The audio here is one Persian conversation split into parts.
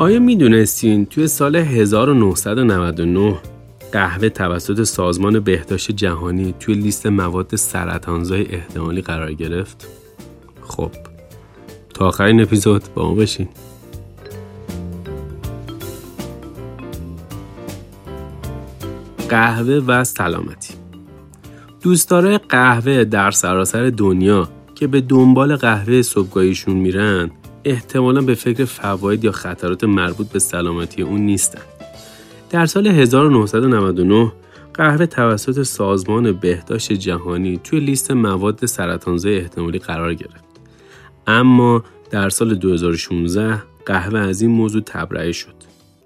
آیا می‌دونستین توی سال 1999 قهوه توسط سازمان بهداشت جهانی توی لیست مواد سرطانزای احتمالی قرار گرفت؟ خب تا آخرین اپیزود با ما بشین قهوه و سلامتی دوستدارای قهوه در سراسر دنیا که به دنبال قهوه صبحگاهیشون میرن احتمالا به فکر فواید یا خطرات مربوط به سلامتی اون نیستن. در سال 1999 قهوه توسط سازمان بهداشت جهانی توی لیست مواد سرطانزای احتمالی قرار گرفت. اما در سال 2016 قهوه از این موضوع تبرئه شد.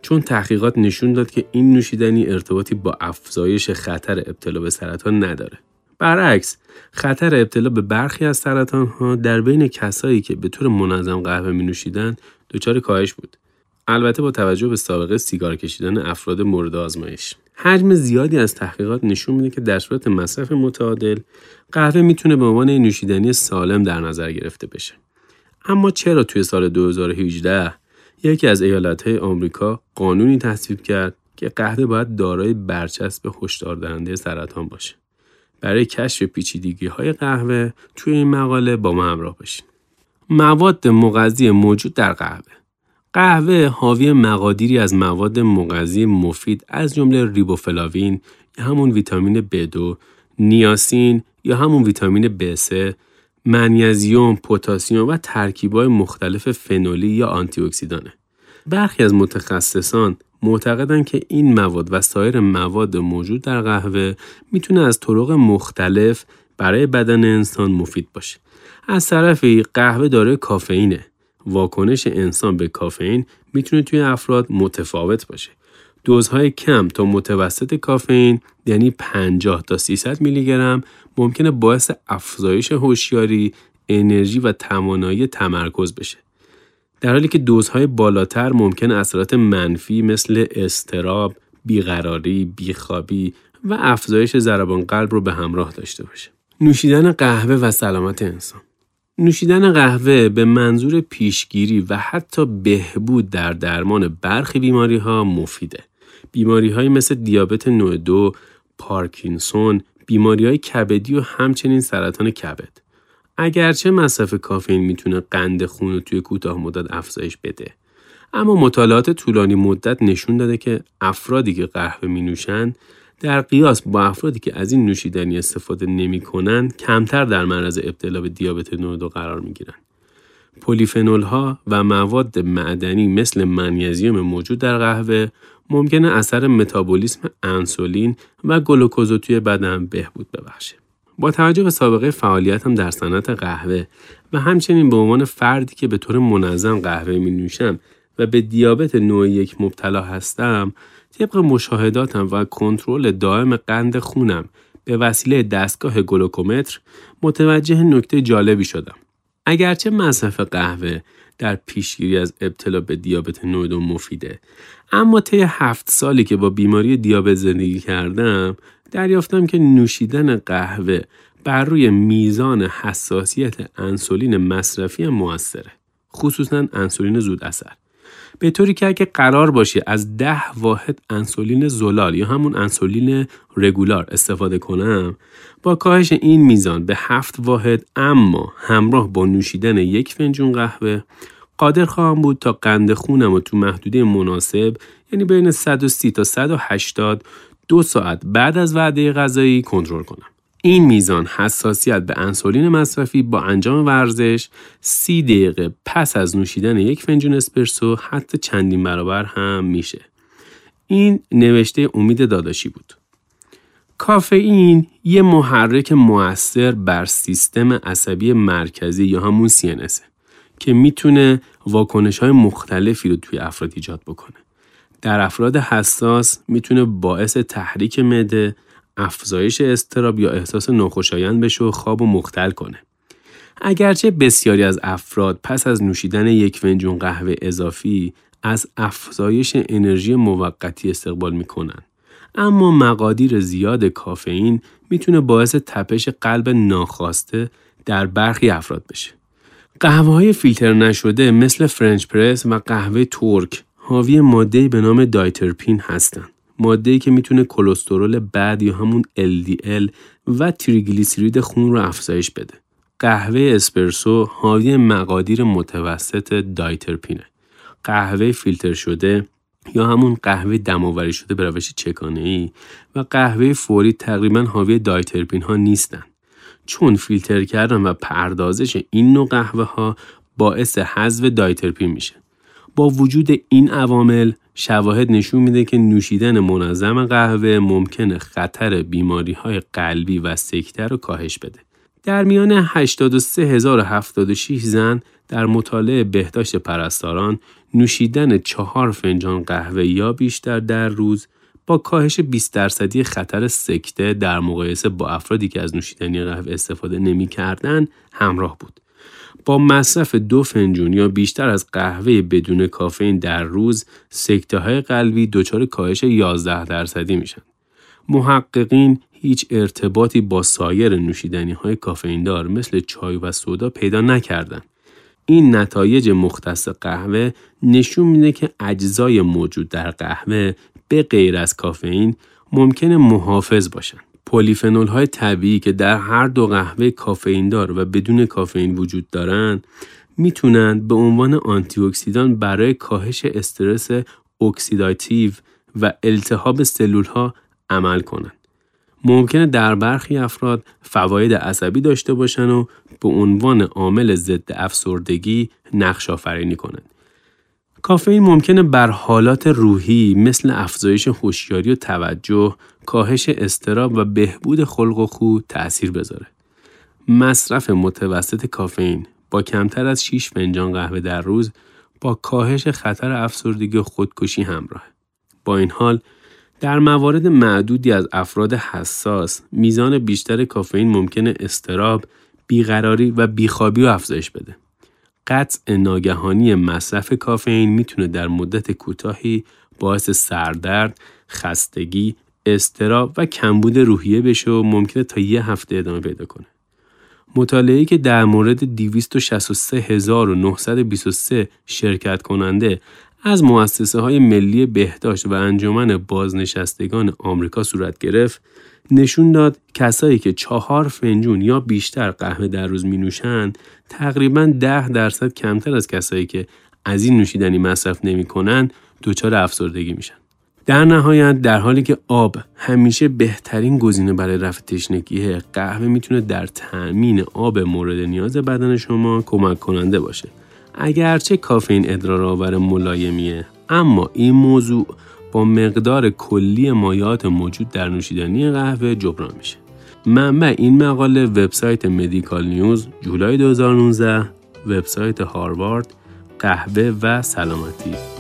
چون تحقیقات نشون داد که این نوشیدنی ارتباطی با افزایش خطر ابتلا به سرطان نداره. برعکس خطر ابتلا به برخی از سرطان ها در بین کسایی که به طور منظم قهوه می نوشیدن دچار کاهش بود. البته با توجه به سابقه سیگار کشیدن افراد مورد آزمایش. حجم زیادی از تحقیقات نشون میده که در صورت مصرف متعادل قهوه می‌تونه به عنوان نوشیدنی سالم در نظر گرفته بشه. اما چرا توی سال 2018 یکی از ایالتهای آمریکا قانونی تصویب کرد که قهوه باید دارای برچسب هشدار دهنده سرطان باشه؟ برای کشف پیچیدگی های قهوه توی این مقاله با ما همراه باشین. مواد مغذی موجود در قهوه قهوه حاوی مقادیری از مواد مغذی مفید از جمله ریبوفلاوین یا همون ویتامین B2 نیاسین یا همون ویتامین B3 منیزیوم، پتاسیم و ترکیبای مختلف فنولی یا آنتی اکسیدانه. برخی از متخصصان معتقدن که این مواد و سایر مواد موجود در قهوه می‌تونه از طرق مختلف برای بدن انسان مفید باشه. از طرفی قهوه داره کافئینه. واکنش انسان به کافئین می‌تونه توی افراد متفاوت باشه. دوزهای کم تا متوسط کافئین یعنی 50 تا 300 میلی گرم ممکنه باعث افزایش هوشیاری، انرژی و توانایی تمرکز بشه. در حالی که دوزهای بالاتر ممکن اثرات منفی مثل استراب، بیقراری، بیخوابی و افزایش ضربان قلب رو به همراه داشته باشه. نوشیدن قهوه و سلامت انسان نوشیدن قهوه به منظور پیشگیری و حتی بهبود در درمان برخی بیماری ها مفیده. بیماری های مثل دیابت نوع دو، پارکینسون، بیماری های کبدی و همچنین سرطان کبد. اگرچه مصرف کافئین می‌تونه قند خون رو توی کوتاه مدت افزایش بده اما مطالعات طولانی مدت نشون داده که افرادی که قهوه می نوشن در قیاس با افرادی که از این نوشیدنی استفاده نمی کنن کمتر در معرض ابتلا به دیابت نوع دو قرار می گیرن. پلیفنول ها و مواد معدنی مثل منیزیم موجود در قهوه ممکنه اثر متابولیسم انسولین و گلوکوز توی بدن بهبود ببخشه. با توجه به سابقه فعالیتم در صنعت قهوه و همچنین به عنوان فردی که به طور منظم قهوه می نوشم و به دیابت نوع یک مبتلا هستم طبق مشاهداتم و کنترل دائم قند خونم به وسیله دستگاه گلوکومتر متوجه نکته جالبی شدم. اگرچه مصرف قهوه در پیشگیری از ابتلا به دیابت نوع دو مفیده اما طی هفت سالی که با بیماری دیابت زندگی کردم دریافتم که نوشیدن قهوه بر روی میزان حساسیت انسولین مصرفی موثره. خصوصا انسولین زود اثر. به طوری که اگه قرار باشه از ده واحد انسولین زلال یا همون انسولین رگولار استفاده کنم با کاهش این میزان به هفت واحد اما همراه با نوشیدن یک فنجون قهوه قادر خواهم بود تا قند خونم و تو محدوده مناسب یعنی بین 130 تا 180 دو ساعت بعد از وعده غذایی کنترل کنم. این میزان حساسیت به انسولین مصرفی با انجام ورزش سی دقیقه پس از نوشیدن یک فنجون اسپرسو حتی چندین برابر هم میشه. این نوشته امید داداشی بود. کافئین یه محرک مؤثر بر سیستم عصبی مرکزی یا همون CNS که می‌تونه واکنش های مختلفی رو توی افراد ایجاد بکنه. در افراد حساس می‌تونه باعث تحریک مده، افزایش استراب یا احساس ناخوشایند بشه و خواب و مختل کنه. اگرچه بسیاری از افراد پس از نوشیدن یک فنجون قهوه اضافی از افزایش انرژی موقتی استقبال می‌کنن. اما مقادیر زیاد کافئین می‌تونه باعث تپش قلب ناخواسته در برخی افراد بشه. قهوه های فیلتر نشده مثل فرنچ پرس و قهوه ترک حاوی ماده به نام دایترپین هستند. ماده که می‌تونه کلسترول بد یا همون LDL و تریگلیسیرید خون رو افزایش بده. قهوه اسپرسو حاوی مقادیر متوسط دایترپینه. قهوه فیلتر شده یا همون قهوه دماوری شده به روش چکانه ای و قهوه فوری تقریبا حاوی دایترپین ها نیستند. چون فیلتر کردن و پردازش این نوع قهوه ها باعث حذف دایترپین میشه. با وجود این عوامل شواهد نشون میده که نوشیدن منظم قهوه ممکنه خطر بیماری های قلبی و سکته رو کاهش بده. در میان 83076 زن در مطالعه بهداشت پرستاران نوشیدن چهار فنجان قهوه یا بیشتر در روز با کاهش 20 درصدی خطر سکته در مقایسه با افرادی که از نوشیدنی قهوه استفاده نمی کردن همراه بود. با مصرف دو فنجون یا بیشتر از قهوه بدون کافئین در روز سکته های قلبی دچار کاهش 11 درصدی میشن. محققین هیچ ارتباطی با سایر نوشیدنی های کافئین دار مثل چای و سودا پیدا نکردند. این نتایج مختص قهوه نشون میده که اجزای موجود در قهوه به غیر از کافئین ممکن محافظ باشند. پلیفنول های طبیعی که در هر دو قهوه کافئین دار و بدون کافئین وجود دارند می‌تونند به عنوان آنتی اکسیدان برای کاهش استرس اکسیداتیو و التهاب سلول ها عمل کنند. ممکنه در برخی افراد فواید عصبی داشته باشند و به عنوان عامل ضد افسردگی نقش آفرینی کنند. کافئین ممکنه بر حالات روحی مثل افزایش هوشیاری و توجه، کاهش اضطراب و بهبود خلق و خو تأثیر بذاره. مصرف متوسط کافئین با کمتر از 6 فنجان قهوه در روز با کاهش خطر افسردگی و خودکشی همراه. با این حال در موارد معدودی از افراد حساس میزان بیشتر کافئین ممکنه استراب، بیقراری و بیخوابی رو افزایش بده. قطع ناگهانی مصرف کافئین می‌تونه در مدت کوتاهی باعث سردرد، خستگی، استراب و کمبود روحیه بشه و ممکنه تا یه هفته ادامه پیدا کنه. مطالعه‌ای که در مورد 263923 شرکت کننده از مؤسسه های ملی بهداشت و انجمن بازنشستگان آمریکا صورت گرفت نشون داد کسایی که چهار فنجون یا بیشتر قهوه در روز می نوشن تقریبا ده درصد کمتر از کسایی که از این نوشیدنی مصرف نمی کنن دچار افسردگی میشن. در نهایت در حالی که آب همیشه بهترین گزینه برای رفع تشنگی قهوه می‌تونه در تأمین آب مورد نیاز بدن شما کمک کننده باشه. اگرچه کافئین ادرارآور ملایمیه اما این موضوع با مقدار کلی مایات موجود در نوشیدنی قهوه جبران میشه. منبع این مقاله وبسایت مدیکال نیوز جولای 2019 وبسایت هاروارد قهوه و سلامتی